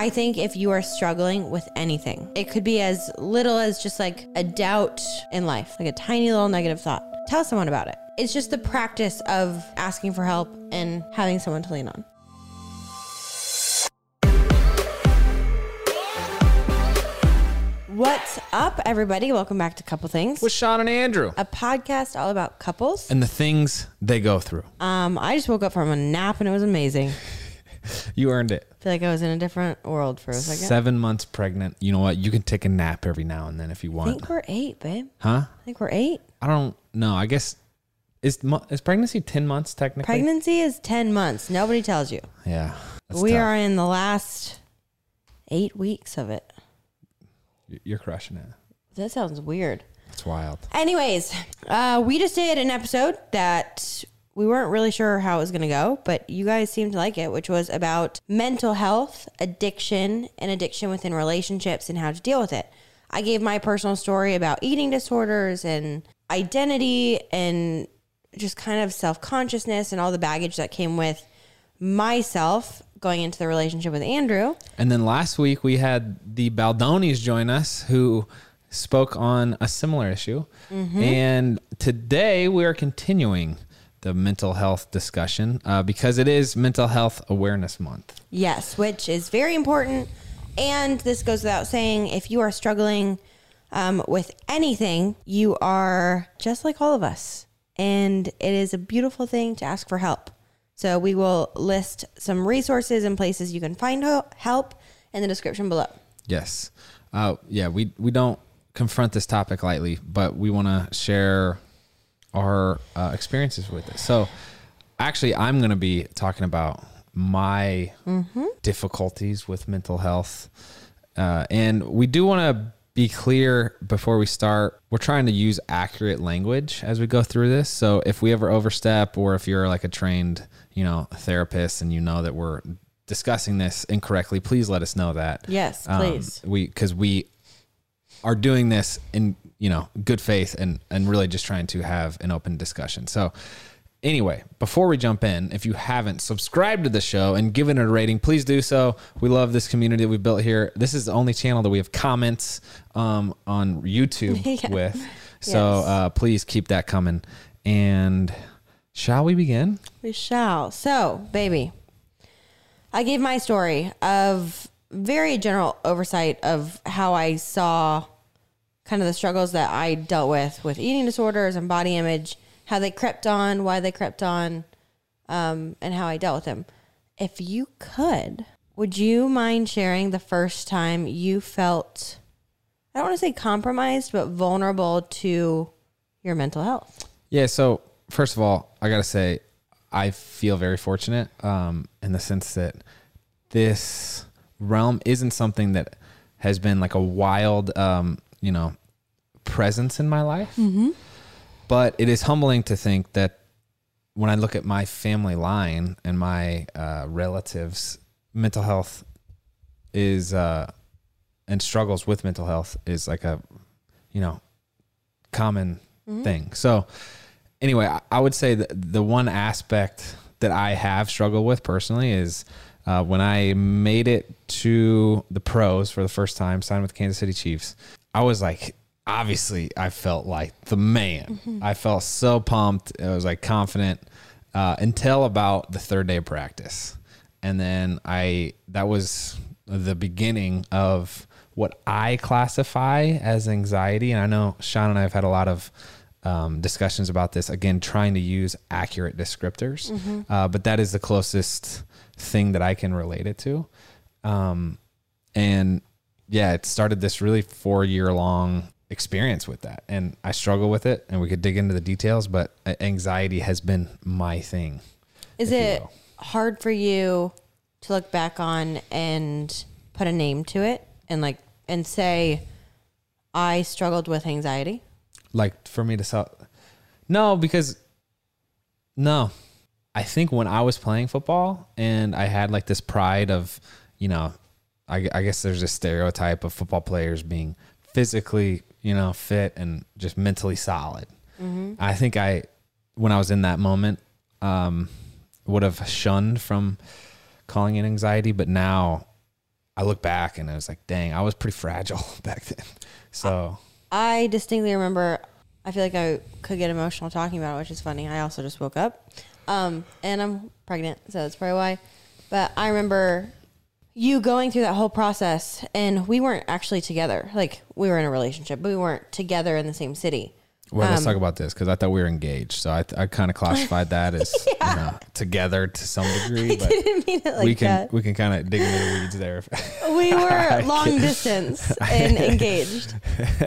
I think if you are struggling with anything, it could be as little as just like a doubt in life, like a tiny little negative thought. Tell someone about it. It's just the practice of asking for help and having someone to lean on. What's up, everybody? Welcome back to Couple Things, with Shawn and Andrew a podcast all about couples. and the things they go through. Um, I just woke up from a nap and it was amazing. You earned it. I feel like I was in a different world for a second. Seven months pregnant. You know what? You can take a nap every now and then if you want. I think we're eight, babe. Huh? I think we're eight. I don't know. I guess is is pregnancy ten months technically? Pregnancy is 10 months. Nobody tells you. Yeah. we tough. are in the last eight weeks of it. You're crushing it. That sounds weird. It's wild. Anyways, uh, we just did an episode that we weren't really sure how it was going to go, but you guys seemed to like it, which was about mental health, addiction, and addiction within relationships and how to deal with it. I gave my personal story about eating disorders and identity and just kind of self consciousness and all the baggage that came with myself going into the relationship with Andrew. And then last week we had the Baldonis join us who spoke on a similar issue. Mm-hmm. And today we are continuing the mental health discussion uh, because it is Mental Health Awareness Month. Yes, which is very important. And this goes without saying if you are struggling um, with anything, you are just like all of us. And it is a beautiful thing to ask for help. So we will list some resources and places you can find help in the description below. Yes. Uh, yeah, we, we don't confront this topic lightly, but we want to share our uh, experiences with it. So, actually, I'm going to be talking about my difficulties with mental health. Uh, and we do want to be clear before we start. We're trying to use accurate language as we go through this. So, if we ever overstep, or if you're like a trained, you know, therapist and you know that we're discussing this incorrectly, please let us know that. Yes, Um, please. we because we are doing this in you know good faith and and really just trying to have an open discussion. So anyway, before we jump in, if you haven't subscribed to the show and given it a rating, please do so. We love this community that we built here. This is the only channel that we have comments um, on YouTube Yeah. with. So Yes. uh, please keep that coming. And shall we begin? We shall. So, baby, I gave my story of very general oversight of how I saw kind of the struggles that I dealt with with eating disorders and body image, how they crept on, why they crept on, um, and how I dealt with them. If you could, would you mind sharing the first time you felt, I don't want to say compromised, but vulnerable to your mental health? Yeah. So first of all, I gotta say, I feel very fortunate um, in the sense that this realm isn't something that has been like a wild, um, you know, presence in my life. But it is humbling to think that when I look at my family line and my uh, relatives, mental health is uh, and struggles with mental health is like a, you know, common thing. So anyway, I, I would say that the one aspect that I have struggled with personally is uh, when I made it to the pros for the first time, signed with Kansas City Chiefs. I was like, obviously, I felt like the man. I felt so pumped. I was like confident uh, until about the third day of practice, and then I that was the beginning of what I classify as anxiety. And I know Shawn and I have had a lot of um, discussions about this. Again, trying to use accurate descriptors, uh, but that is the closest thing that I can relate it to. Um, and yeah, it started this really four year long experience with that, and I struggle with it. And we could dig into the details, but anxiety has been my thing. Is it hard for you to look back on and put a name to it and like and say I struggled with anxiety? like for me to sell no because no i think when i was playing football and i had like this pride of you know i, I guess there's a stereotype of football players being physically you know fit and just mentally solid i think i when i was in that moment um would have shunned from calling it anxiety but now I look back and I was like, dang, I was pretty fragile back then. So I distinctly remember. I feel like I could get emotional talking about it, which is funny. I also just woke up, um, and I'm pregnant, so that's probably why. But I remember you going through that whole process, and we weren't actually together. Like we were in a relationship, but we weren't together in the same city. well, let's Um, talk about this because I thought we were engaged. So I, I kind of classified that as you know, together to some degree. But didn't mean it like we can that. we can kind of dig into the weeds there. we were long distance and engaged.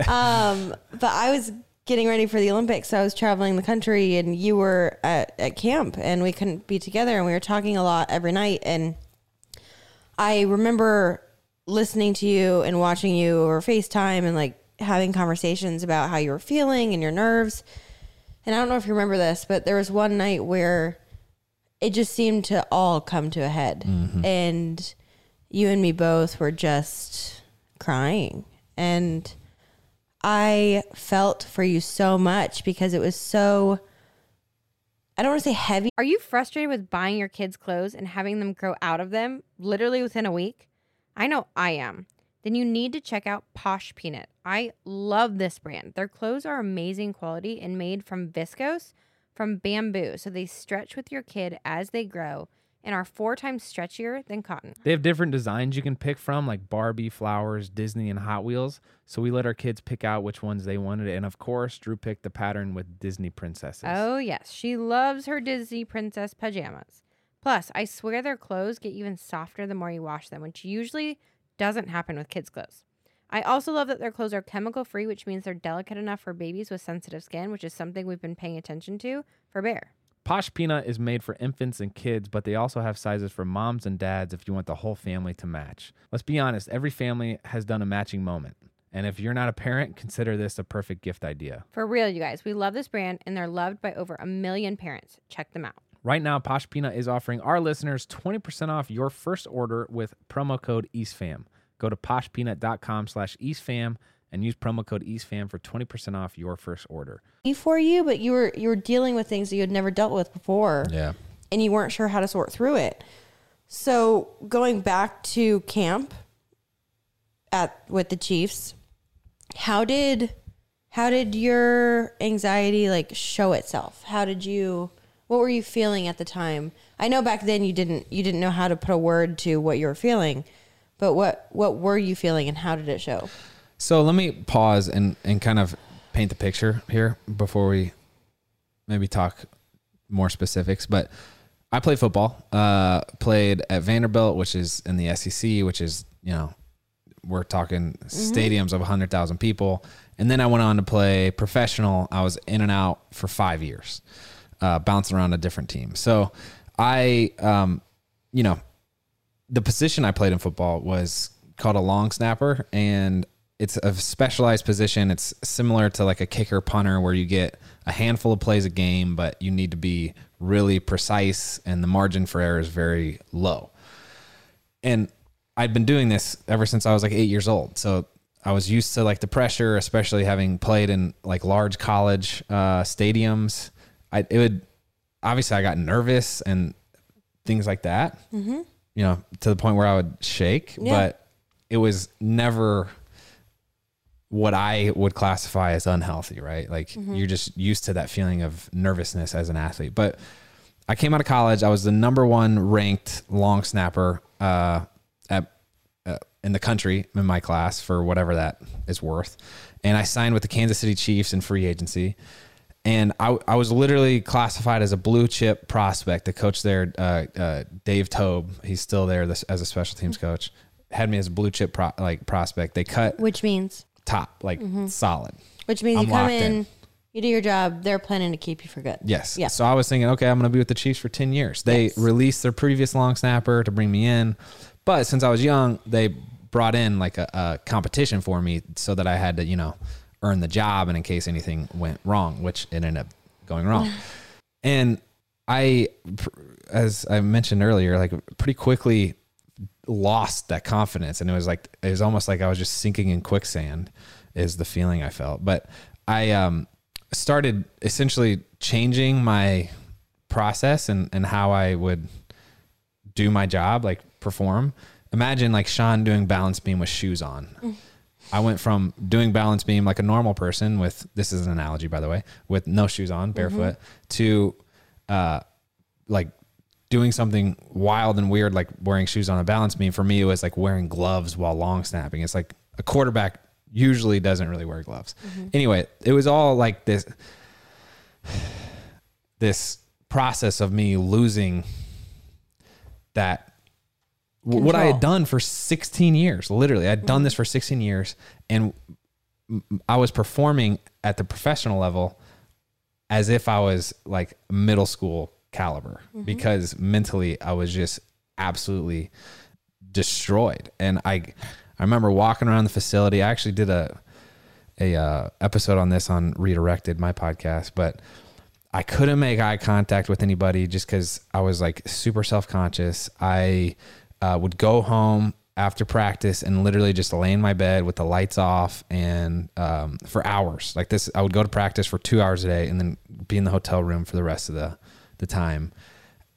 Um, but I was getting ready for the Olympics. So I was traveling the country and you were at, at camp and we couldn't be together and we were talking a lot every night. And I remember listening to you and watching you over FaceTime and like having conversations about how you were feeling and your nerves. And I don't know if you remember this, but there was one night where it just seemed to all come to a head. Mm-hmm. And you and me both were just crying. And I felt for you so much because it was so, I don't want to say heavy. Are you frustrated with buying your kids clothes and having them grow out of them literally within a week? I know I am. Then you need to check out Posh Peanut. I love this brand. Their clothes are amazing quality and made from viscose from bamboo, so they stretch with your kid as they grow and are four times stretchier than cotton. They have different designs you can pick from, like Barbie, Flowers, Disney, and Hot Wheels. So we let our kids pick out which ones they wanted. And of course, Drew picked the pattern with Disney princesses. Oh, yes. She loves her Disney princess pajamas. Plus, I swear their clothes get even softer the more you wash them, which usually doesn't happen with kids' clothes. I also love that their clothes are chemical free, which means they're delicate enough for babies with sensitive skin, which is something we've been paying attention to for Bear. Posh Peanut is made for infants and kids, but they also have sizes for moms and dads if you want the whole family to match. Let's be honest, every family has done a matching moment. And if you're not a parent, consider this a perfect gift idea. For real, you guys, we love this brand and they're loved by over a million parents. Check them out. Right now, Posh Peanut is offering our listeners 20% off your first order with promo code EastFam. Go to poshpeanut.com slash EastFam and use promo code EastFam for 20% off your first order. For you, but you were you were dealing with things that you had never dealt with before. yeah. and you weren't sure how to sort through it. So going back to camp at with the Chiefs, how did how did your anxiety like show itself? How did you what were you feeling at the time? I know back then you didn't you didn't know how to put a word to what you were feeling, but what what were you feeling and how did it show? So let me pause and, and kind of paint the picture here before we maybe talk more specifics. But I played football, uh, played at Vanderbilt, which is in the SEC, which is, you know, we're talking stadiums of 100,000 people. And then I went on to play professional. I was in and out for five years, uh, bouncing around a different team. So I, um, you know, the position I played in football was called a long snapper, and it's a specialized position. It's similar to like a kicker punter, where you get a handful of plays a game, but you need to be really precise, and the margin for error is very low. And I'd been doing this ever since I was like eight years old, so I was used to like the pressure, especially having played in like large college uh, stadiums. I it would obviously I got nervous and things like that you know, to the point where I would shake, Yeah. but it was never what I would classify as unhealthy, right? Like you're just used to that feeling of nervousness as an athlete. But I came out of college, I was the number one ranked long snapper uh, at uh, in the country in my class for whatever that is worth. And I signed with the Kansas City Chiefs in free agency. And I, I was literally classified as a blue chip prospect. The coach there, uh, uh, Dave Toub, he's still there this, as a special teams coach, had me as a blue chip pro, like prospect. They cut Which means top, like mm-hmm. solid. which means I'm you come locked in, in. you do your job, they're planning to keep you for good. Yes. Yeah. So I was thinking, okay, I'm going to be with the Chiefs for 10 years. They Yes. released their previous long snapper to bring me in. But since I was young, they brought in like a, a competition for me so that I had to, you know, earn the job and in case anything went wrong, which it ended up going wrong. and I, pr- as I mentioned earlier, like pretty quickly lost that confidence. And it was like, it was almost like I was just sinking in quicksand is the feeling I felt. But I, um, started essentially changing my process and, and how I would do my job, like perform. imagine like Shawn doing balance beam with shoes on. I went from doing balance beam like a normal person with this is an analogy by the way, with no shoes on, barefoot, to uh like doing something wild and weird like wearing shoes on a balance beam. For me it was like wearing gloves while long snapping. It's like a quarterback usually doesn't really wear gloves. Mm-hmm. Anyway, it was all like this this process of me losing that w- what I had done for 16 years. Literally, I'd done mm-hmm. this for 16 years, and I was performing at the professional level as if I was like middle school caliber because mentally I was just absolutely destroyed. And I, I remember walking around the facility. I actually did a, a uh, episode on this on Redirected, my podcast, but I couldn't make eye contact with anybody just because I was like super self conscious. I uh, would go home after practice and literally just lay in my bed with the lights off and um, for hours like this. I would go to practice for two hours a day and then be in the hotel room for the rest of the the time.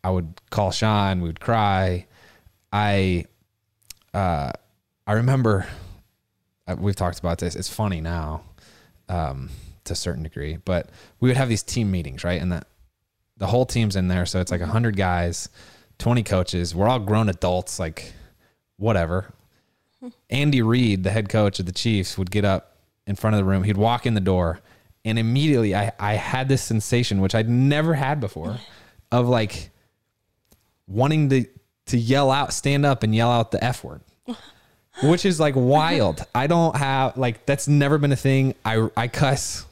I would call Shawn. We would cry. I uh, I remember uh, we've talked about this. It's funny now, um, to a certain degree, but we would have these team meetings, right? And that the whole team's in there, so it's like a hundred guys, twenty coaches. We're all grown adults, like whatever. Andy Reid, the head coach of the Chiefs, would get up in front of the room. He'd walk in the door, and immediately I I had this sensation which I'd never had before, of like wanting to to yell out, stand up, and yell out the f word which is like wild. I don't have like that's never been a thing. I I cuss.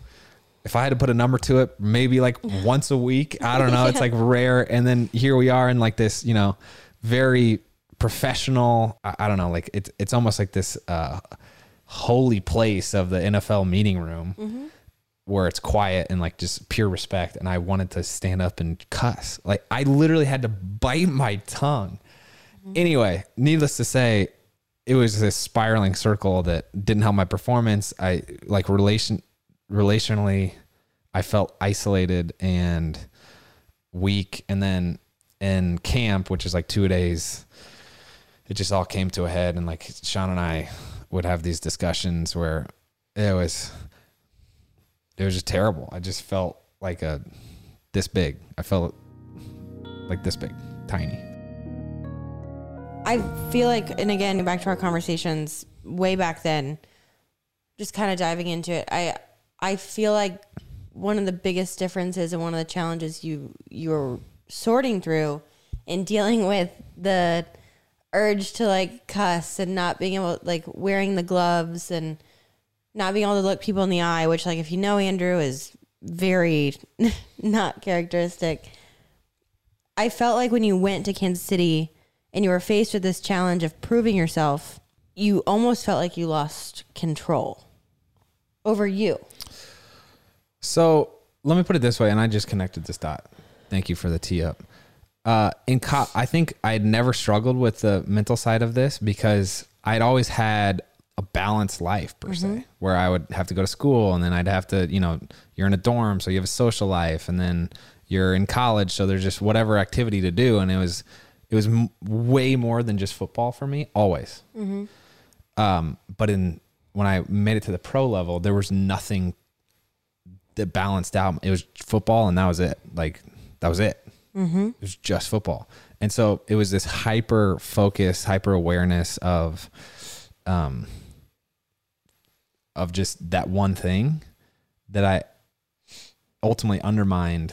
If I had to put a number to it, maybe like once a week. I don't know. It's like rare. And then here we are in like this, you know, very professional. I, I don't know. Like it's it's almost like this uh, holy place of the NFL meeting room where it's quiet and like just pure respect. And I wanted to stand up and cuss. Like I literally had to bite my tongue. Mm-hmm. Anyway, needless to say, it was this spiraling circle that didn't help my performance. I like relation relationally, I felt isolated and weak. And then in camp, which is like two days, it just all came to a head. And like Shawn and I would have these discussions where it was, it was just terrible. I just felt like a this big. I felt like this big, tiny. I feel like, and again, back to our conversations way back then, just kind of diving into it. I I feel like one of the biggest differences and one of the challenges you you're sorting through in dealing with the urge to like cuss and not being able like wearing the gloves and not being able to look people in the eye, which like if you know Andrew is very not characteristic. I felt like when you went to Kansas City and you were faced with this challenge of proving yourself, you almost felt like you lost control over you. So let me put it this way, and I just connected this dot. Thank you for the tee up. Uh, in co- I think I had never struggled with the mental side of this because I'd always had a balanced life per se, where I would have to go to school and then I'd have to, you know, you're in a dorm, so you have a social life, and then you're in college, so there's just whatever activity to do, and it was, it was m- way more than just football for me, always. Um, but in when I made it to the pro level, there was nothing that balanced out. It was football, and that was it. Like that was it. Mm-hmm. It was just football, and so it was this hyper focus, hyper awareness of, um, of just that one thing that I ultimately undermined.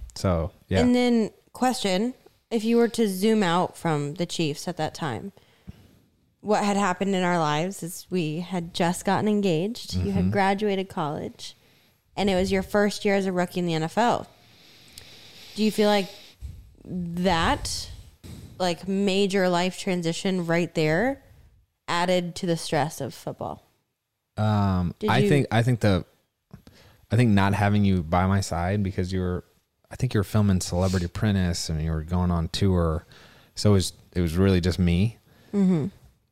so yeah. And then, question if you were to zoom out from the Chiefs at that time, what had happened in our lives is we had just gotten engaged, you had graduated college, and it was your first year as a rookie in the NFL. Do you feel like that, like major life transition right there, added to the stress of football? Um, Did I you- think I think the I think not having you by my side because you were I think you were filming Celebrity Apprentice and you were going on tour, so it was it was really just me Mm-hmm.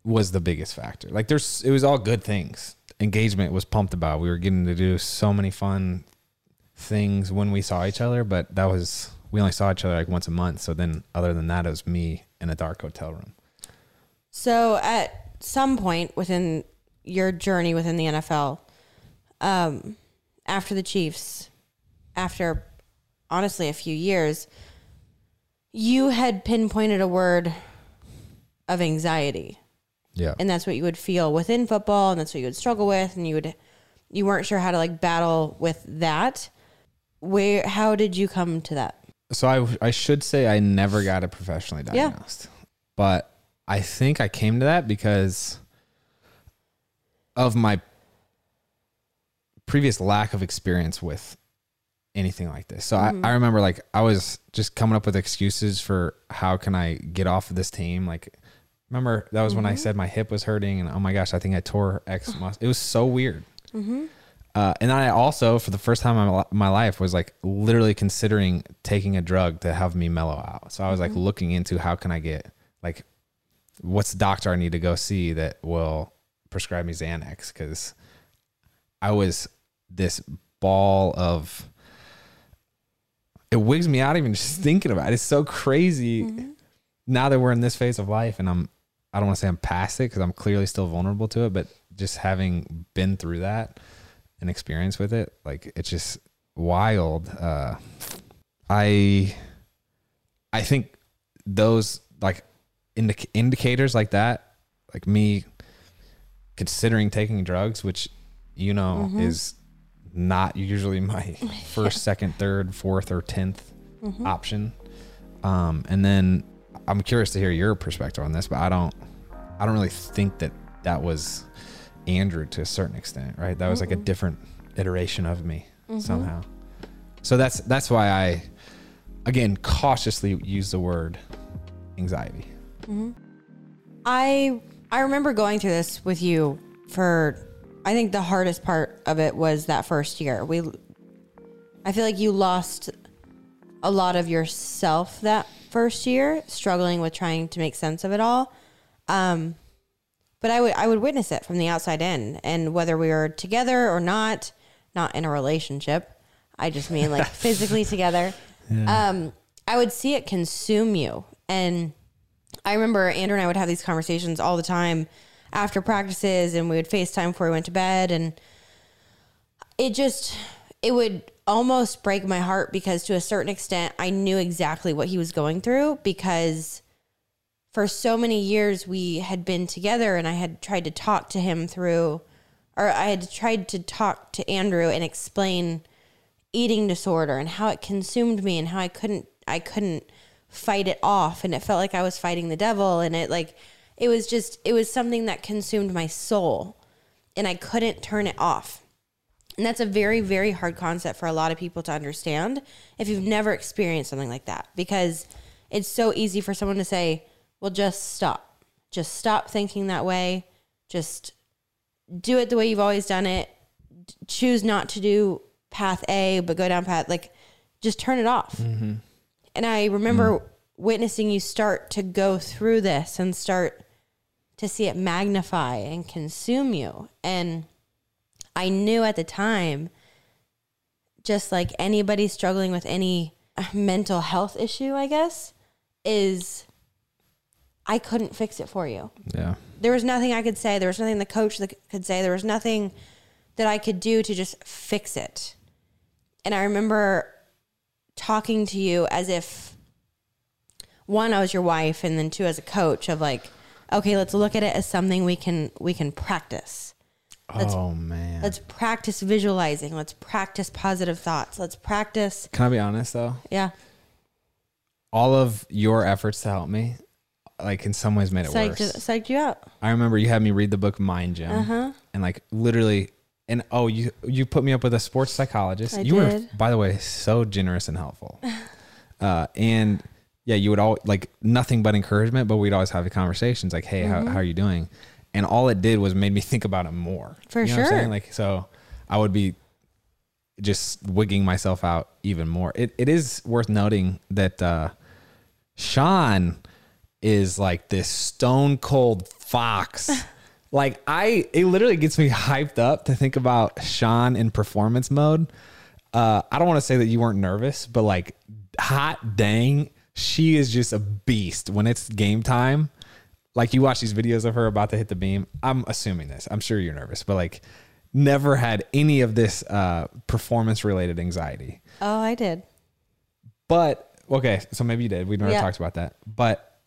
was the biggest factor. Like there's it was all good things. Engagement was pumped about. We were getting to do so many fun things when we saw each other, but that was we only saw each other like once a month. So then other than that, it was me in a dark hotel room. So at some point within your journey within the NFL, um, after the Chiefs, after honestly a few years, you had pinpointed a word of anxiety. Yeah. And that's what you would feel within football and that's what you would struggle with and you would you weren't sure how to like battle with that. Where how did you come to that? So I I should say I never got it professionally Yeah. diagnosed. But I think I came to that because of my previous lack of experience with anything like this. So I, mm-hmm. I remember like I was just coming up with excuses for how can I get off of this team. Like remember that was when I mm-hmm. said my hip was hurting and oh my gosh, I think I tore X muscle. It was so weird. Mm-hmm. Uh, and I also, for the first time in my, my life, was like literally considering taking a drug to have me mellow out. So I was like looking into how can I get like, what's the doctor I need to go see that will prescribe me Xanax? Because I was this ball of. It wigs me out even just thinking about it. It's so crazy. Now that we're in this phase of life, and I'm, I don't want to say I'm past it because I'm clearly still vulnerable to it, but just having been through that an experience with it like it's just wild uh i i think those like indic- indicators like that like me considering taking drugs which you know is not usually my first second third fourth or 10th mm-hmm. option um and then i'm curious to hear your perspective on this but i don't i don't really think that that was Andrew to a certain extent, right? That was like a different iteration of me mm-hmm. somehow. So that's that's why I again cautiously use the word anxiety. Mm-hmm. I I remember going through this with you for I think the hardest part of it was that first year. We I feel like you lost a lot of yourself that first year, struggling with trying to make sense of it all. Um but I would I would witness it from the outside in and whether we were together or not, not in a relationship. I just mean like physically together. Um I would see it consume you and I remember Andrew and I would have these conversations all the time after practices and we would FaceTime before we went to bed. And it just it would almost break my heart because to a certain extent I knew exactly what he was going through because for so many years we had been together and I had tried to talk to him through or I had tried to talk to Andrew and explain eating disorder and how it consumed me and how I couldn't I couldn't fight it off. And it felt like I was fighting the devil and it like it was just it was something that consumed my soul and I couldn't turn it off. And that's a very very hard concept for a lot of people to understand if you've never experienced something like that because it's so easy for someone to say, "Well, just stop. Just stop thinking that way. Just do it the way you've always done it. D- Choose not to do path A, but go down path like just turn it off." Mm-hmm. And I remember mm. witnessing you start to go through this and start to see it magnify and consume you. And I knew at the time, just like anybody struggling with any mental health issue, I guess, is I couldn't fix it for you. Yeah. There was nothing I could say. There was nothing the coach that could say. There was nothing that I could do to just fix it. And I remember talking to you as if one, I was your wife, and then two, as a coach of like, okay, let's look at it as something we can we can practice. Let's- oh man. Let's practice visualizing. Let's practice positive thoughts. Let's practice. Can I be honest though? Yeah. All of your efforts to help me, like in some ways, made it Psyched, worse. psyched you out. I remember you had me read the book Mind Gym, Uh-huh. and like literally, and oh, you you put me up with a sports psychologist. I you were, by the way, so generous and helpful. uh, and yeah, you would all like nothing but encouragement, but we'd always have conversations like, "Hey, Mm-hmm. how, how are you doing?" And all it did was made me think about it more. For You know what I'm saying? sure. Like so, I would be just wigging myself out even more. It it is worth noting that uh, Shawn is like this stone cold fox. like I, it literally gets me hyped up to think about Shawn in performance mode. Uh, I don't want to say that you weren't nervous, but like, hot dang, she is just a beast when it's game time. Like you watch these videos of her about to hit the beam. I'm assuming this. I'm sure you're nervous, but like, never had any of this uh, performance related anxiety. Oh, I did. But okay, so maybe you did. We never Yeah. talked about that. But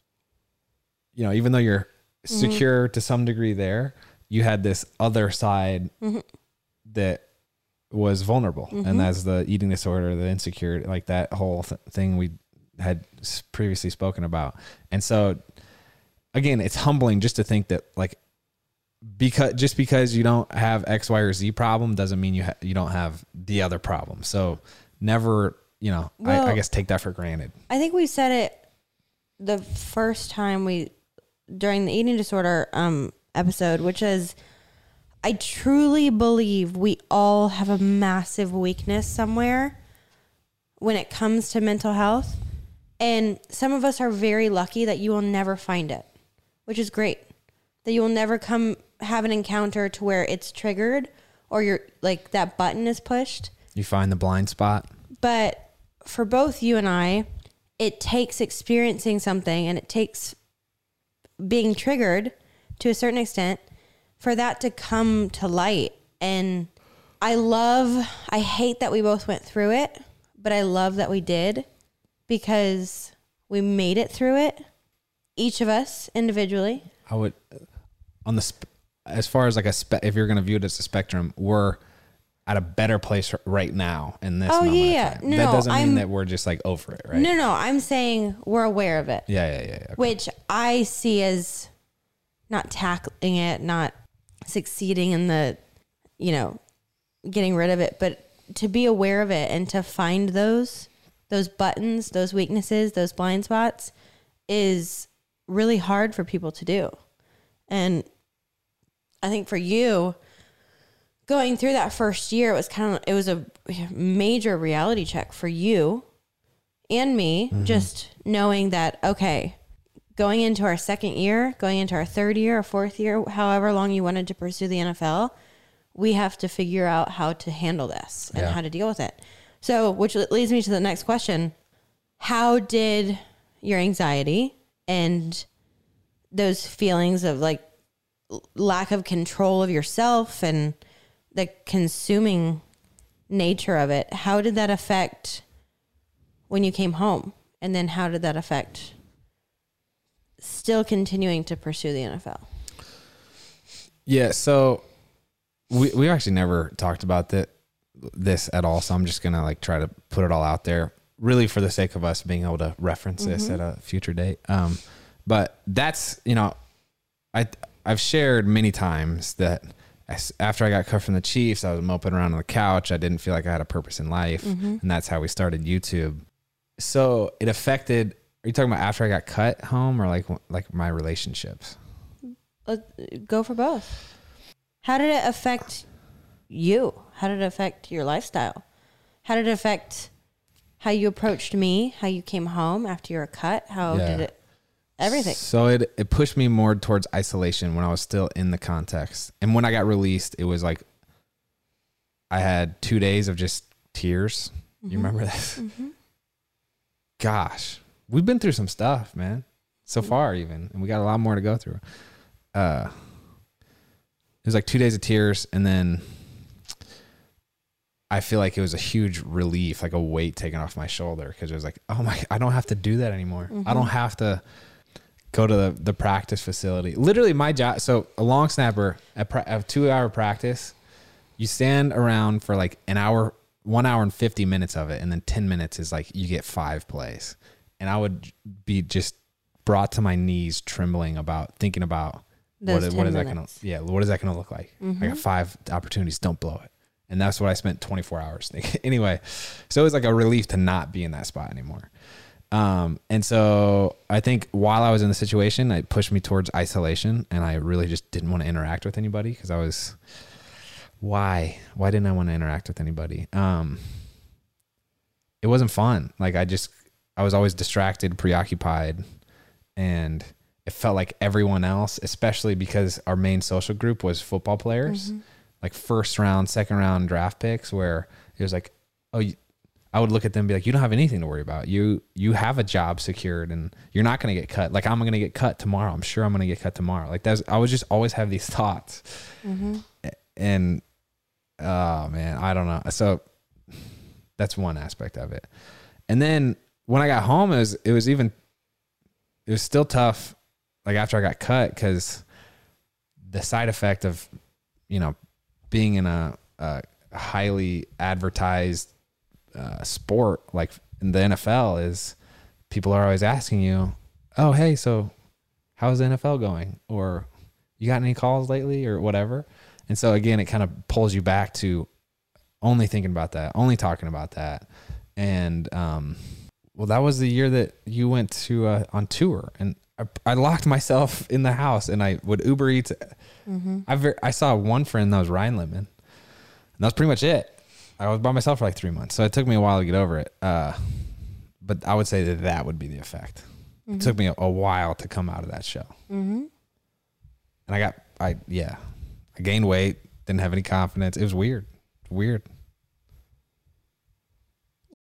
you know, even though you're Mm-hmm. secure to some degree there, you had this other side Mm-hmm. that was vulnerable, and that's the eating disorder, the insecurity, like that whole th- thing we had previously spoken about. And so, again, it's humbling just to think that like because just because you don't have X, Y, or Z problem doesn't mean you ha- you don't have the other problem. So never, you know, I, I guess take that for granted. I think we said it the first time we during the eating disorder um episode, which is I truly believe we all have a massive weakness somewhere when it comes to mental health. And some of us are very lucky that you will never find it, which is great. That you will never come have an encounter to where it's triggered or you're like that button is pushed. You find the blind spot. But for both you and I, it takes experiencing something and it takes being triggered to a certain extent for that to come to light. And I love, I hate that we both went through it, but I love that we did because we made it through it, each of us individually. I would on the sp- as far as like a spe- if you're going to view it as a spectrum, we're at a better place right now in this. Oh, yeah. No, that doesn't mean I'm- that we're just like over it, right? No, no, I'm saying we're aware of it. Yeah, yeah, yeah. yeah. which I see as not tackling it, not succeeding in the, you know, getting rid of it, but to be aware of it and to find those those buttons, those weaknesses, those blind spots is really hard for people to do. And I think for you going through that first year it was kind of it was a major reality check for you and me mm-hmm. just knowing that okay going into our second year going into our third year or fourth year however long you wanted to pursue the nfl we have to figure out how to handle this and Yeah. how to deal with it so which leads me to the next question. How did your anxiety and those feelings of like lack of control of yourself and the consuming nature of it how did that affect when you came home? And then how did that affect still continuing to pursue the NFL Yeah, so we we actually never talked about that this at all. So I'm just gonna like try to put it all out there, really for the sake of us being able to reference this mm-hmm. at a future date. Um, but that's you know, I I've shared many times that after I got cut from the Chiefs, I was moping around on the couch. I didn't feel like I had a purpose in life, mm-hmm. and that's how we started YouTube. So it affected. Are you talking about after I got cut home, or like like my relationships? Let- go for both how did it affect you how did it affect your lifestyle how did it affect how you approached me how you came home after you were cut how Yeah. did it everything So it it pushed me more towards isolation when I was still in the context. And when I got released, it was like I had two days of just tears. You mm-hmm. remember this? Mm-hmm. Gosh, we've been through some stuff, man. So mm-hmm. far, even, and we got a lot more to go through. Uh, it was like two days of tears, and then I feel like it was a huge relief, like a weight taken off my shoulder because it was like, oh my, I don't have to do that anymore. I don't mm-hmm. have to go to the, the practice facility. Literally, my job. So a long snapper at pra- a two hour practice, you stand around for like an hour, one hour and fifty minutes of it, and then ten minutes is like you get five plays, and I would be just brought to my knees, trembling about thinking about what, Those what 10 is that gonna yeah what is that gonna look like? I got mm-hmm. five opportunities, don't blow it, and that's what I spent twenty four hours thinking. anyway, so it was like a relief to not be in that spot anymore. Um, and so I think while I was in the situation, it pushed me towards isolation, and I really just didn't want to interact with anybody because I was, why, why didn't I want to interact with anybody? Um, it wasn't fun. Like I just, I was always distracted, preoccupied, and it felt like everyone else, especially because our main social group was football players, like first round, second round draft picks, where it was like, oh, you, I would look at them and be like, you don't have anything to worry about. You you have a job secured and you're not going to get cut. Like I'm going to get cut tomorrow. I'm sure I'm going to get cut tomorrow. Like that's I would just always have these thoughts. Mm-hmm. And oh man, I don't know. So that's one aspect of it. And then when I got home, it was it was even it was still tough. Like after I got cut, because the side effect of you know being in a, a highly advertised uh, sport like in the NFL is people are always asking you, "Oh, hey, so how's the NFL going?" or "You got any calls lately?" or whatever. And so again, it kind of pulls you back to only thinking about that, only talking about that. And um, well, that was the year that you went to uh, on tour, and I, I locked myself in the house, and I would Uber Eats. I ver- I saw one friend that was Ryan Littman, and that was pretty much it. I was by myself for like three months, so it took me a while to get over it. Uh, but I would say that that would be the effect. It took me a, a while to come out of that show, mm-hmm. and I got I yeah, I gained weight, didn't have any confidence. It was weird, weird.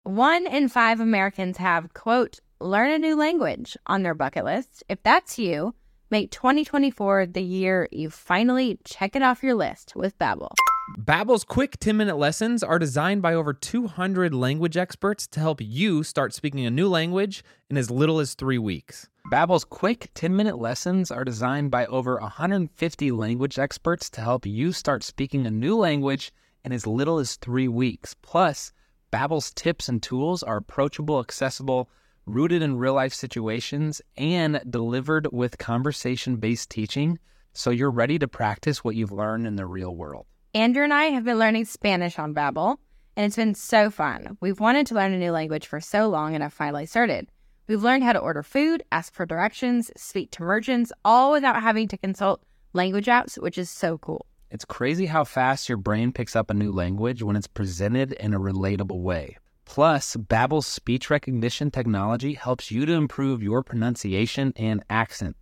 One in five Americans have, quote, learn a new language on their bucket list. If that's you, make 2024 the year you finally check it off your list with Babbel. Babbel's quick 10-minute lessons are designed by over 200 language experts to help you start speaking a new language in as little as 3 weeks. Babbel's quick 10-minute lessons are designed by over 150 language experts to help you start speaking a new language in as little as 3 weeks. Plus, Babbel's tips and tools are approachable, accessible, rooted in real-life situations, and delivered with conversation-based teaching, so you're ready to practice what you've learned in the real world. Andrew and I have been learning Spanish on Babbel, and it's been so fun. We've wanted to learn a new language for so long, and have finally started. We've learned how to order food, ask for directions, speak to merchants, all without having to consult language apps, which is so cool. It's crazy how fast your brain picks up a new language when it's presented in a relatable way. Plus, Babbel's speech recognition technology helps you to improve your pronunciation and accent.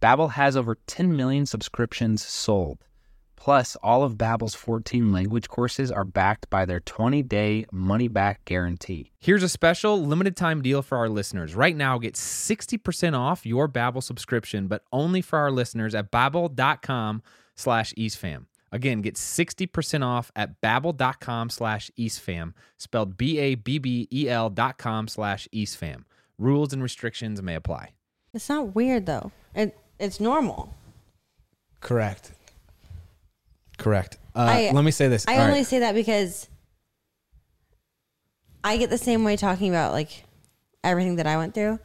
Babbel has over 10 million subscriptions sold. Plus, all of Babbel's 14 language courses are backed by their 20-day money-back guarantee. Here's a special limited time deal for our listeners. Right now, get 60% off your Babbel subscription, but only for our listeners at babbel.com slash eastfam. Again, get 60% off at babbel.com slash eastfam, spelled B-A-B-B-E-L dot com slash eastfam. Rules and restrictions may apply. It's not weird though. It it's normal. Correct. Correct. Uh, I- let me say this. I All only right. say that because I get the same way talking about like everything that I went through.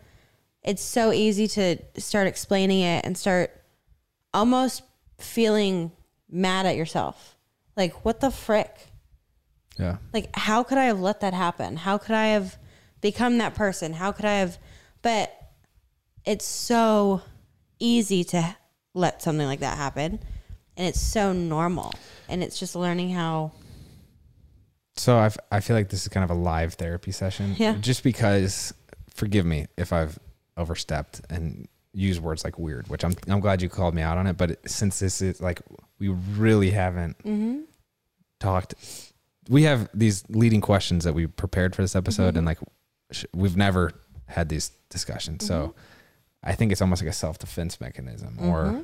It's so easy to start explaining it and start almost feeling mad at yourself. Like, what the frick? Yeah. Like, how could I have let that happen? How could I have become that person? How could I have? But it's so easy to let something like that happen. And it's so normal. And it's just learning how. So I I feel like this is kind of a live therapy session. Yeah. Just because, forgive me if I've overstepped and used words like weird, which I'm I'm glad you called me out on it. But it- since this is like we really haven't Mm-hmm. talked, we have these leading questions that we prepared for this episode, Mm-hmm. and like sh- we've never had these discussions. So Mm-hmm. I think it's almost like a self defense mechanism or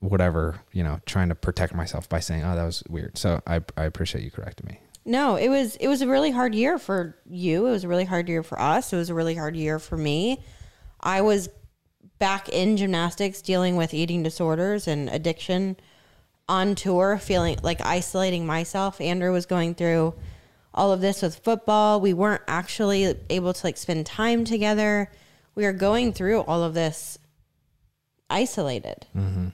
whatever, you know, trying to protect myself by saying, "Oh, that was weird." So I I appreciate you correcting me. No, it was it was a really hard year for you. It was a really hard year for us. It was a really hard year for me. I was back in gymnastics dealing with eating disorders and addiction on tour, feeling like isolating myself. Andrew was going through all of this with football. We weren't actually able to like spend time together. We were going through all of this isolated. Mm-hmm.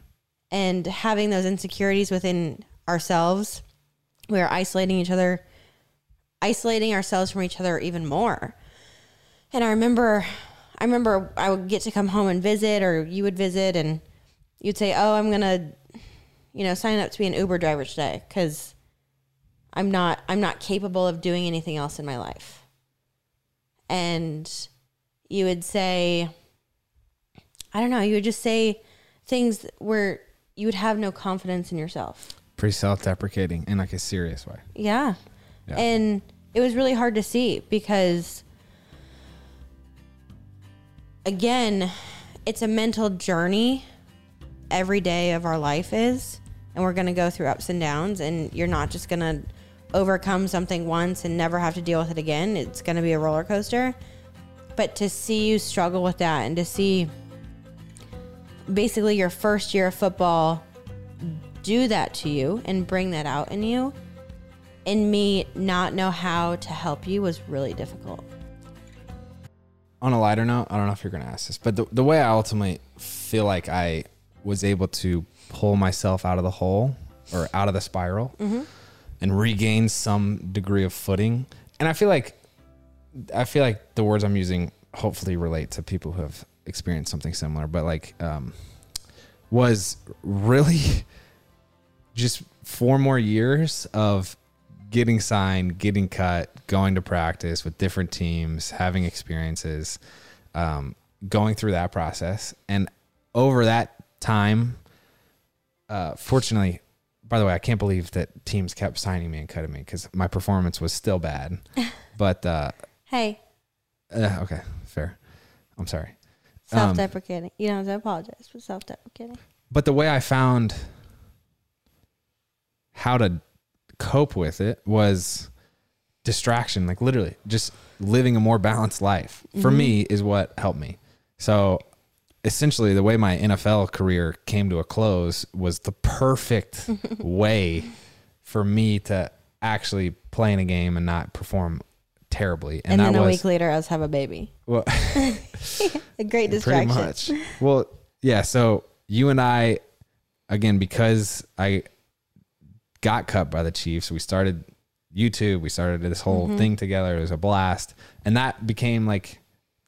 And having those insecurities within ourselves, we were isolating each other, isolating ourselves from each other even more. And I remember, I remember I would get to come home and visit, or you would visit, and you'd say, "Oh, I'm gonna, you know, sign up to be an Uber driver today because I'm not, I'm not capable of doing anything else in my life." And you would say, I don't know, you would just say things where you would have no confidence in yourself. Pretty self-deprecating in like a serious way. Yeah. Yeah. And it was really hard to see because, again, it's a mental journey. Every day of our life is. And we're going to go through ups and downs. And you're not just going to overcome something once and never have to deal with it again. It's going to be a roller coaster. But to see you struggle with that and to see basically your first year of football do that to you and bring that out in you and me not know how to help you was really difficult. on a lighter note, I don't know if you're going to ask this, but the, the way I ultimately feel like I was able to pull myself out of the hole or out of the spiral and regain some degree of footing. And I feel like, I feel like the words I'm using hopefully relate to people who have experienced something similar, but like, um, was really just four more years of getting signed, getting cut, going to practice with different teams, having experiences, um, going through that process. And over that time, uh, fortunately, by the way, I can't believe that teams kept signing me and cutting me because my performance was still bad. but uh, Hey, uh, okay, fair. I'm sorry. self deprecating. you don't have to apologize, but self deprecating. but the way I found how to cope with it was distraction, like literally just living a more balanced life for me is what helped me. So essentially, the way my NFL career came to a close was the perfect way for me to actually play in a game and not perform terribly. And, And, then a was week later, I was have a baby. well, A great distraction. pretty much. Well, yeah. So you and I, again, because I got cut by the Chiefs, we started YouTube. We started this whole Mm-hmm. thing together. It was a blast, and that became like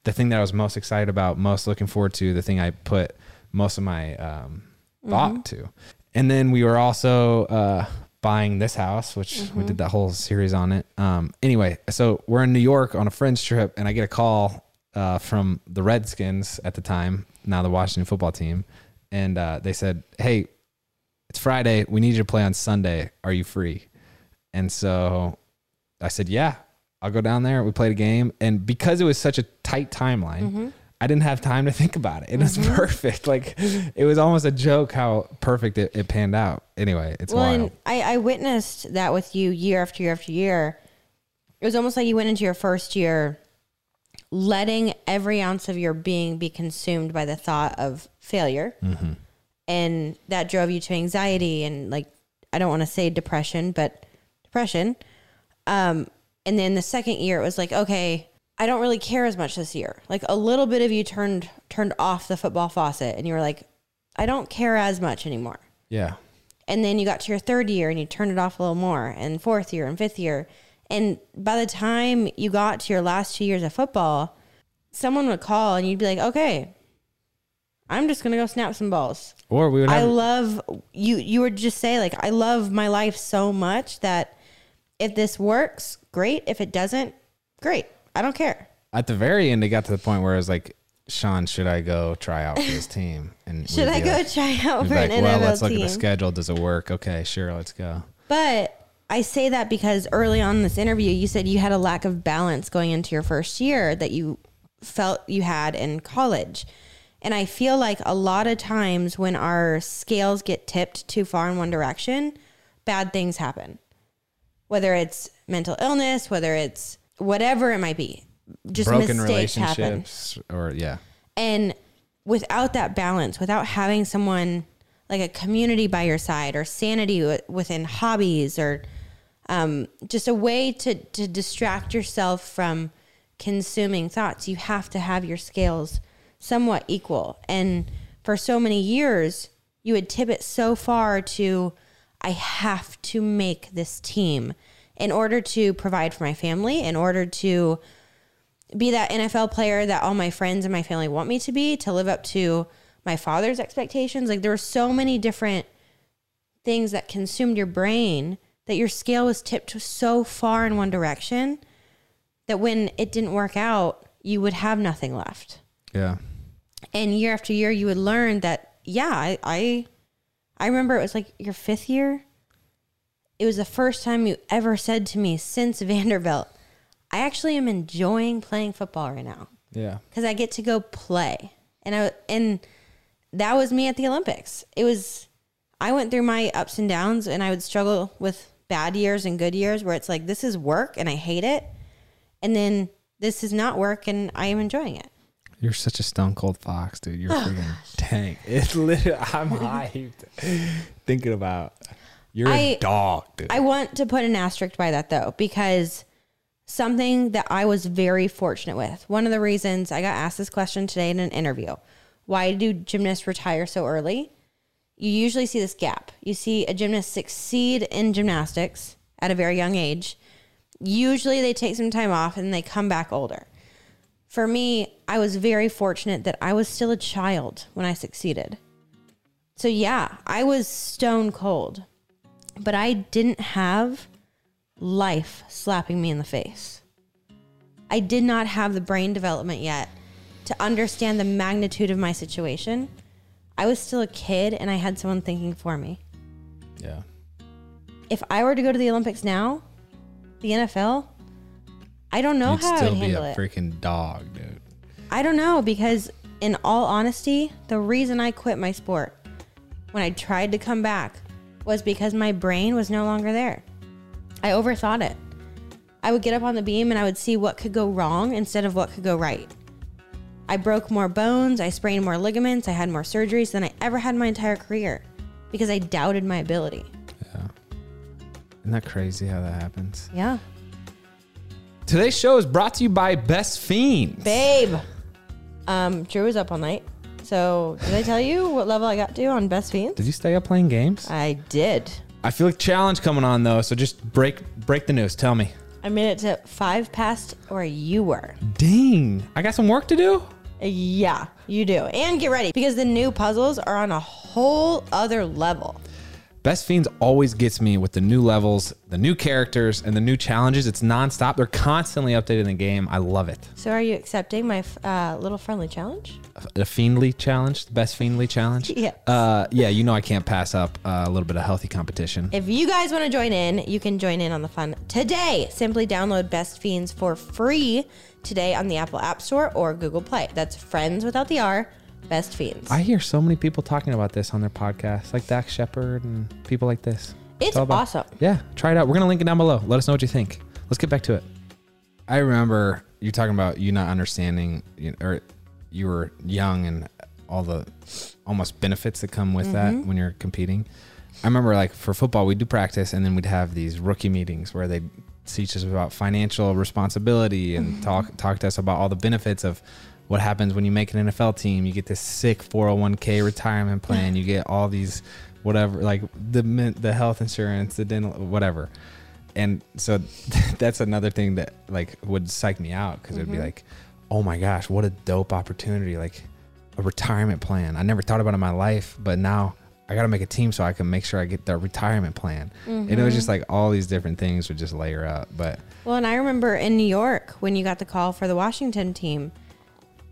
the thing that I was most excited about, most looking forward to, the thing I put most of my um, thought Mm-hmm. to. And then we were also uh, buying this house, which Mm-hmm. we did that whole series on it. Um, anyway, so we're in New York on a friend's trip, and I get a call uh, from the Redskins at the time, now the Washington football team, and uh, they said, "Hey, it's Friday. We need you to play on Sunday. Are you free?" And so I said, "Yeah, I'll go down there." We played a game, and because it was such a tight timeline. I didn't have time to think about it. It was perfect. Like it was almost a joke how perfect it, it panned out. Anyway, it's well, wild. I, I witnessed that with you year after year after year. It was almost like you went into your first year letting every ounce of your being be consumed by the thought of failure. Mm-hmm. And that drove you to anxiety and, like, I don't want to say depression, but depression. Um, and then the second year, it was like, okay, I don't really care as much this year. Like a little bit of you turned turned off the football faucet, and you were like, I don't care as much anymore. yeah. And then you got to your third year and you turned it off a little more, and fourth year and fifth year. And by the time you got to your last two years of football, someone would call and you'd be like, okay, I'm just going to go snap some balls. Or we would I love you. You would just say, like, I love my life so much that if this works, great. If it doesn't, great. I don't care. at the very end. It got to the point where I was like, "Shawn, should I go try out for this team?" And Should I go like- try out for an like, NFL well, let's team? look at the schedule. Does it work? Okay, sure, let's go. But I say that because early on in this interview, you said you had a lack of balance going into your first year that you felt you had in college. And I feel like a lot of times when our scales get tipped too far in one direction, bad things happen. Whether it's mental illness, whether it's whatever it might be. Just Broken mistakes happen. relationships, or yeah, And without that balance, without having someone like a community by your side or sanity wi- within hobbies or um, just a way to, to distract yourself from consuming thoughts, you have to have your scales somewhat equal. And for so many years, you would tip it so far to, I have to make this team in order to provide for my family, in order to be that NFL player that all my friends and my family want me to be, to live up to my father's expectations. Like there were so many different things that consumed your brain that your scale was tipped so far in one direction that when it didn't work out, you would have nothing left. yeah, And year after year, you would learn that, yeah, I, I, I remember it was like your fifth year. It was the first time you ever said to me since Vanderbilt, I actually am enjoying playing football right now yeah. because I get to go play. And I and that was me at the Olympics. It was I went through my ups and downs and I would struggle with bad years and good years where it's like this is work and I hate it. And then this is not work and I am enjoying it. You're such a stone cold fox, dude. You're oh, freaking tank. It's literally I'm hyped thinking about. You're a I- dog, dude. I want to put an asterisk by that though, because something that I was very fortunate with. One of the reasons I got asked this question today in an interview why do gymnasts retire so early? You usually see this gap. You see a gymnast succeed in gymnastics at a very young age. Usually they take some time off and they come back older. For me, I was very fortunate that I was still a child when I succeeded. So, yeah, I was stone cold but I didn't have life slapping me in the face. I did not have the brain development yet to understand the magnitude of my situation. I was still a kid and I had someone thinking for me. yeah. If I were to go to the Olympics now, the NFL, I don't know You'd how I still would be a it. freaking dog, dude. I don't know because, in all honesty, the reason I quit my sport when I tried to come back was because my brain was no longer there. I overthought it. I would get up on the beam and I would see what could go wrong instead of what could go right. I broke more bones, I sprained more ligaments, I had more surgeries than I ever had in my entire career because I doubted my ability. Yeah. Isn't that crazy how that happens? Yeah. Today's show is brought to you by Best Fiends. Babe. Um, Drew was up all night. So, did I tell you what level I got to on Best Fiends? Did you stay up playing games? I did. I feel like challenge coming on though, so just break break the news. Tell me. I made it to five past where you were. Dang, I got some work to do. Yeah, you do. And get ready because the new puzzles are on a whole other level. Best Fiends always gets me with the new levels, the new characters, and the new challenges. It's nonstop. They're constantly updating the game. I love it. So, are you accepting my uh, little friendly challenge? A Fiendly challenge, the best Fiendly challenge. Yes. Uh, yeah, you know I can't pass up uh, a little bit of healthy competition. If you guys want to join in, you can join in on the fun today. Simply download Best Fiends for free today on the Apple App Store or Google Play. That's Friends without the R, Best Fiends. I hear so many people talking about this on their podcasts, like Dax Shepard and people like this. it's about- awesome. Yeah, try it out. We're gonna link it down below. Let us know what you think. Let's get back to it. I remember you talking about you not understanding, you know, or you were young and all the almost benefits that come with that mm-hmm. when you're competing. I remember like for football, we'd do practice and then we'd have these rookie meetings where they'd teach us about financial responsibility and mm-hmm. talk talk to us about all the benefits of what happens when you make an NFL team. You get this sick 401k retirement plan. You get all these whatever like the the health insurance, the dental whatever. And so that's another thing that like would psych me out because it'd be mm-hmm. like, oh my gosh, what a dope opportunity! Like a retirement plan. I never thought about it in my life, but now I got to make a team so I can make sure I get the retirement plan. And it was just mm-hmm. like all these different things would just layer up. But Well, and I remember in New York when you got the call for the Washington team,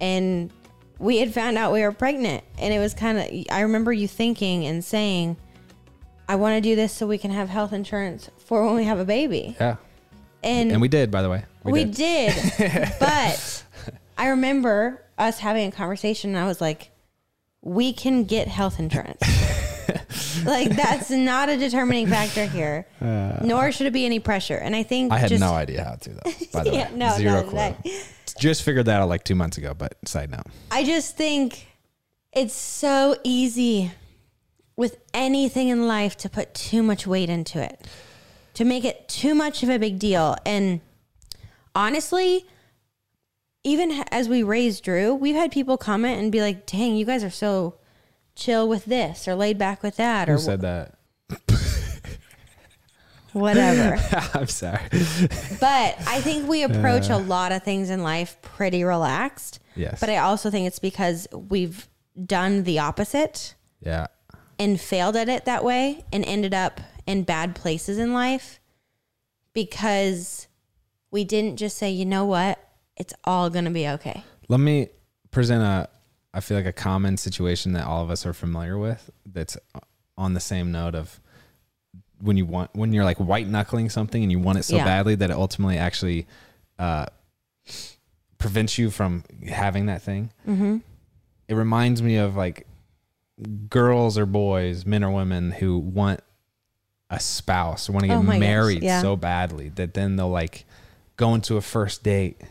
and we had found out we were pregnant, and it was kind of. I remember you thinking and saying, "I want to do this so we can have health insurance for when we have a baby," yeah, and and we did, by the way. we, did, but I remember us having a conversation, and I was like, "We can get health insurance." like that's not a determining factor here. Nor should it be any pressure. And I think Uh, I had just, no idea how to though. By the Yeah, way, no, zero no, clue. that- Just figured that out like two months ago. But side note, I just think it's so easy with anything in life to put too much weight into it, to make it too much of a big deal. And honestly, even as we raised Drew, we've had people comment and be like, dang, you guys are so chill with this or laid back with that or said that? Whatever. I'm sorry. But I think we approach a uh. lot of things in life pretty relaxed. Yes. But I also think it's because we've done the opposite Yeah. and failed at it that way and ended up in bad places in life because we didn't just say, you know what, it's all going to be okay. Let me present a, I feel like a common situation that all of us are familiar with that's on the same note of when you want, when you're like white knuckling something and you want it so Yeah. badly that it ultimately actually uh, prevents you from having that thing. Mm-hmm. It reminds me of like girls or boys, men or women who want a spouse want to get Oh married yeah. so badly that then they'll like go into a first date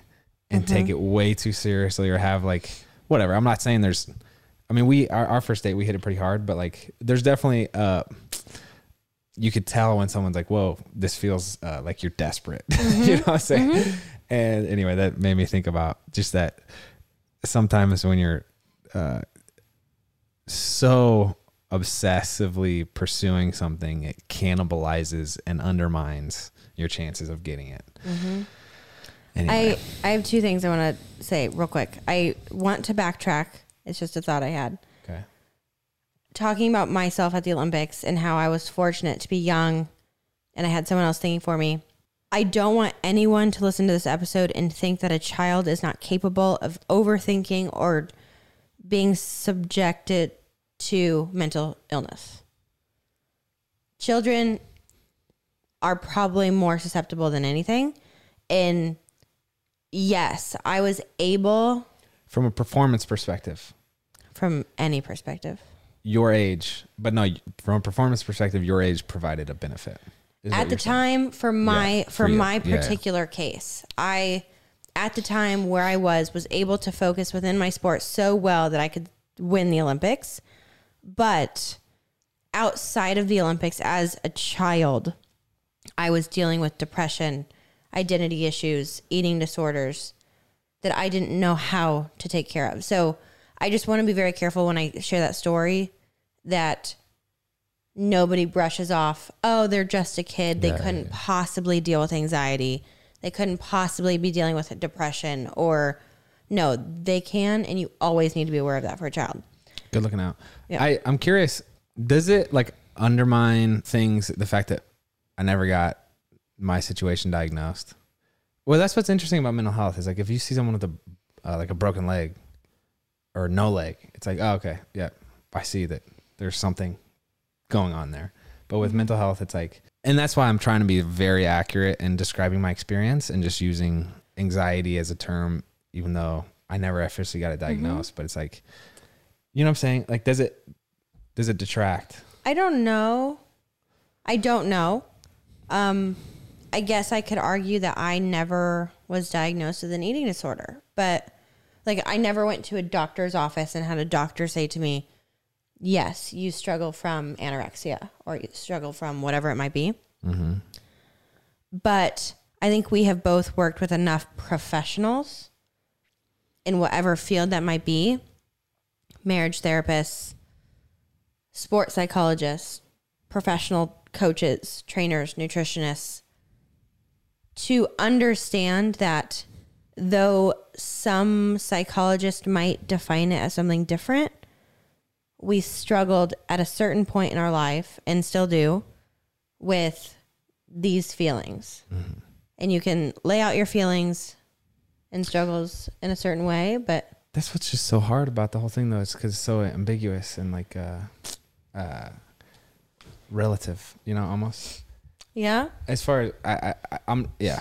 and take Mm-hmm. it way too seriously or have like whatever. I'm not saying there's I mean we our, our first date we hit it pretty hard, but like there's definitely uh you could tell when someone's like, "Whoa, this feels uh, like you're desperate." you know what I'm saying? And anyway, that made me think about just that. Sometimes when you're uh, so obsessively pursuing something, it cannibalizes and undermines your chances of getting it. Anyway, I, I have two things I want to say real quick. I want to backtrack. It's just a thought I had. Talking about myself at the Olympics and how I was fortunate to be young and I had someone else thinking for me. I don't want anyone to listen to this episode and think that a child is not capable of overthinking or being subjected to mental illness. Children are probably more susceptible than anything. And yes, I was able From a performance perspective, from any perspective. Your age, but no, from a performance perspective, your age provided a benefit. at the time for my Yeah, for, for my Yeah, yeah. particular case i at the time where i was was able to focus within my sport so well that i could win the olympics but outside of the olympics as a child i was dealing with depression identity issues eating disorders that i didn't know how to take care of so i just want to be very careful when i share that story that nobody brushes off, oh, they're just a kid. They Yeah, couldn't possibly deal with anxiety. They couldn't possibly be dealing with depression or no, they can and you always need to be aware of that for a child. Good looking out. Yeah. I, I'm curious, does it like undermine things, the fact that I never got my situation diagnosed? Well, that's what's interesting about mental health is like if you see someone with a uh, like a broken leg or no leg, it's like, oh, okay, yeah, I see that there's something going on there. But with mental health, it's like, and that's why I'm trying to be very accurate in describing my experience and just using anxiety as a term, even though I never officially got it diagnosed. But it's like, you know what I'm saying? Like, does it does it detract? I don't know. I don't know. Um, I guess I could argue that I never was diagnosed with an eating disorder, but like I never went to a doctor's office and had a doctor say to me, "Yes, you struggle from anorexia or you struggle from whatever it might be." Mm-hmm. But I think we have both worked with enough professionals in whatever field that might be, marriage therapists, sports psychologists, professional coaches, trainers, nutritionists, to understand that though some psychologists might define it as something different, we struggled at a certain point in our life and still do with these feelings. And you can lay out your feelings and struggles in a certain way, but That's what's just so hard about the whole thing, though. It's because it's so ambiguous and like uh, uh, relative. You know, almost. yeah. As far as I, I I'm, yeah.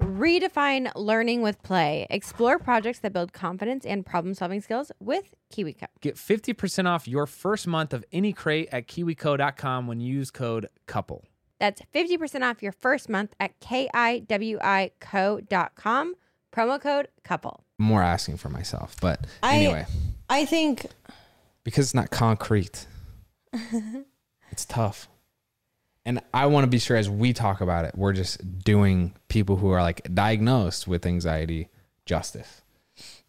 Redefine learning with play. Explore projects that build confidence and problem solving skills with KiwiCo. Get 50% off your first month of any crate at kiwico.com when you use code COUPLE. That's 50% off your first month at kiwico.com. Promo code couple. More asking for myself, but I- anyway, I think because it's not concrete, it's tough. And I want to be sure as we talk about it, we're just doing people who are like diagnosed with anxiety justice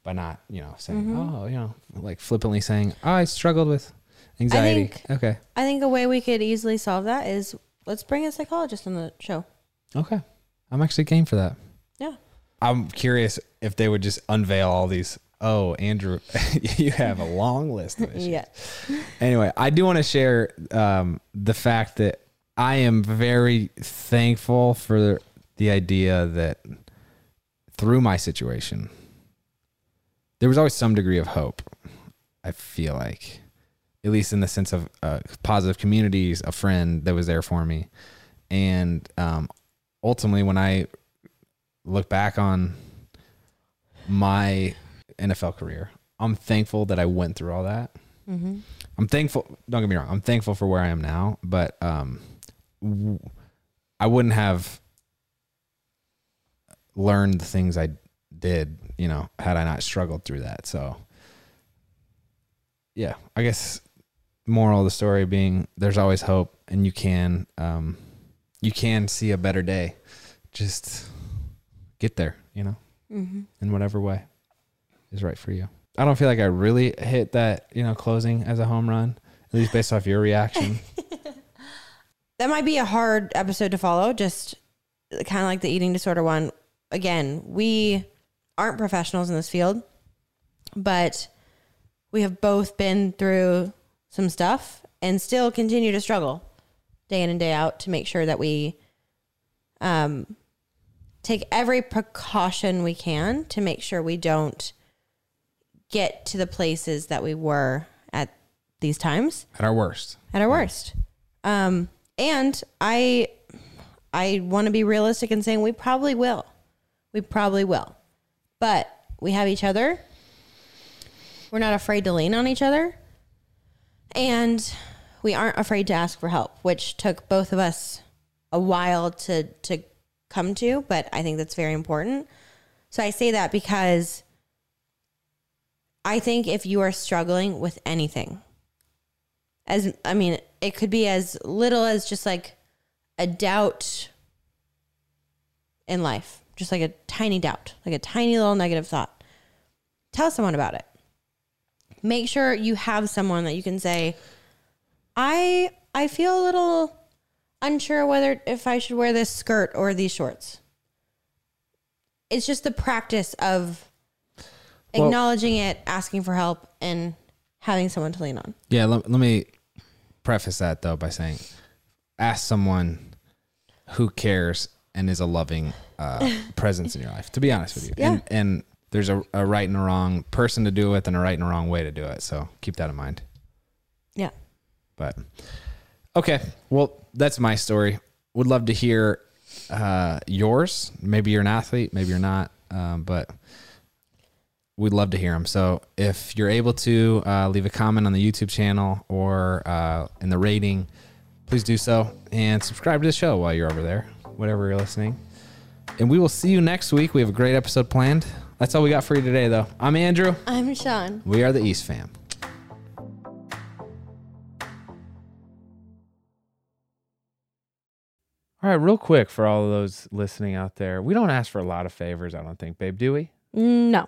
by not, you know, saying, oh, you know, like flippantly saying, oh, I struggled with anxiety. think- okay. I think a way we could easily solve that is let's bring a psychologist on the show. Okay. I'm actually game for that. Yeah. I'm curious if they would just unveil all these. Oh, Andrew, you have a long list of issues. Yeah. Anyway, I do want to share um, the fact that I am very thankful for the idea that through my situation, there was always some degree of hope. I feel like, at least in the sense of uh, positive communities, a friend that was there for me, and um, ultimately, when I look back on my NFL career, I'm thankful that I went through all that. Mm-hmm. I'm thankful. Don't get me wrong. I'm thankful for where I am now, but um, I wouldn't have learned the things I did, you know, had I not struggled through that. So, yeah, I guess moral of the story being there's always hope, and you can, um, you can see a better day. Just get there, you know, Mm-hmm. in whatever way is right for you. I don't feel like I really hit that, you know, closing as a home run, at least based off your reaction. That might be a hard episode to follow, just kind of like the eating disorder one. Again, we aren't professionals in this field, but we have both been through some stuff and still continue to struggle day in and day out to make sure that we um, take every precaution we can to make sure we don't get to the places that we were at these times At our worst. at our worst. Um, and I, I want to be realistic in saying we probably will. We probably will. But we have each other. We're not afraid to lean on each other. And we aren't afraid to ask for help, which took both of us a while to to come to, but I think that's very important. So I say that because I think if you are struggling with anything, as I mean, it could be as little as just like a doubt in life, just like a tiny doubt, like a tiny little negative thought. Tell someone about it. Make sure you have someone that you can say, "I I feel a little unsure whether if I should wear this skirt or these shorts." It's just the practice of Well- acknowledging it, asking for help, and having someone to lean on. Yeah, let, let me preface that though by saying ask someone who cares and is a loving uh, presence in your life, to be honest with you. Yeah. And, and there's a, a right and a wrong person to do it with and a right and a wrong way to do it. So keep that in mind. Yeah. But okay, well, that's my story. Would love to hear uh, yours. Maybe you're an athlete, maybe you're not, um, but we'd love to hear them. So if you're able to uh, leave a comment on the YouTube channel or uh, in the rating, please do so and subscribe to the show while you're over there, whatever you're listening. And we will see you next week. We have a great episode planned. That's all we got for you today, though. I'm Andrew. I'm Shawn. We are the East fam. All right, real quick for all of those listening out there, we don't ask for a lot of favors, I don't think, babe, do we? No.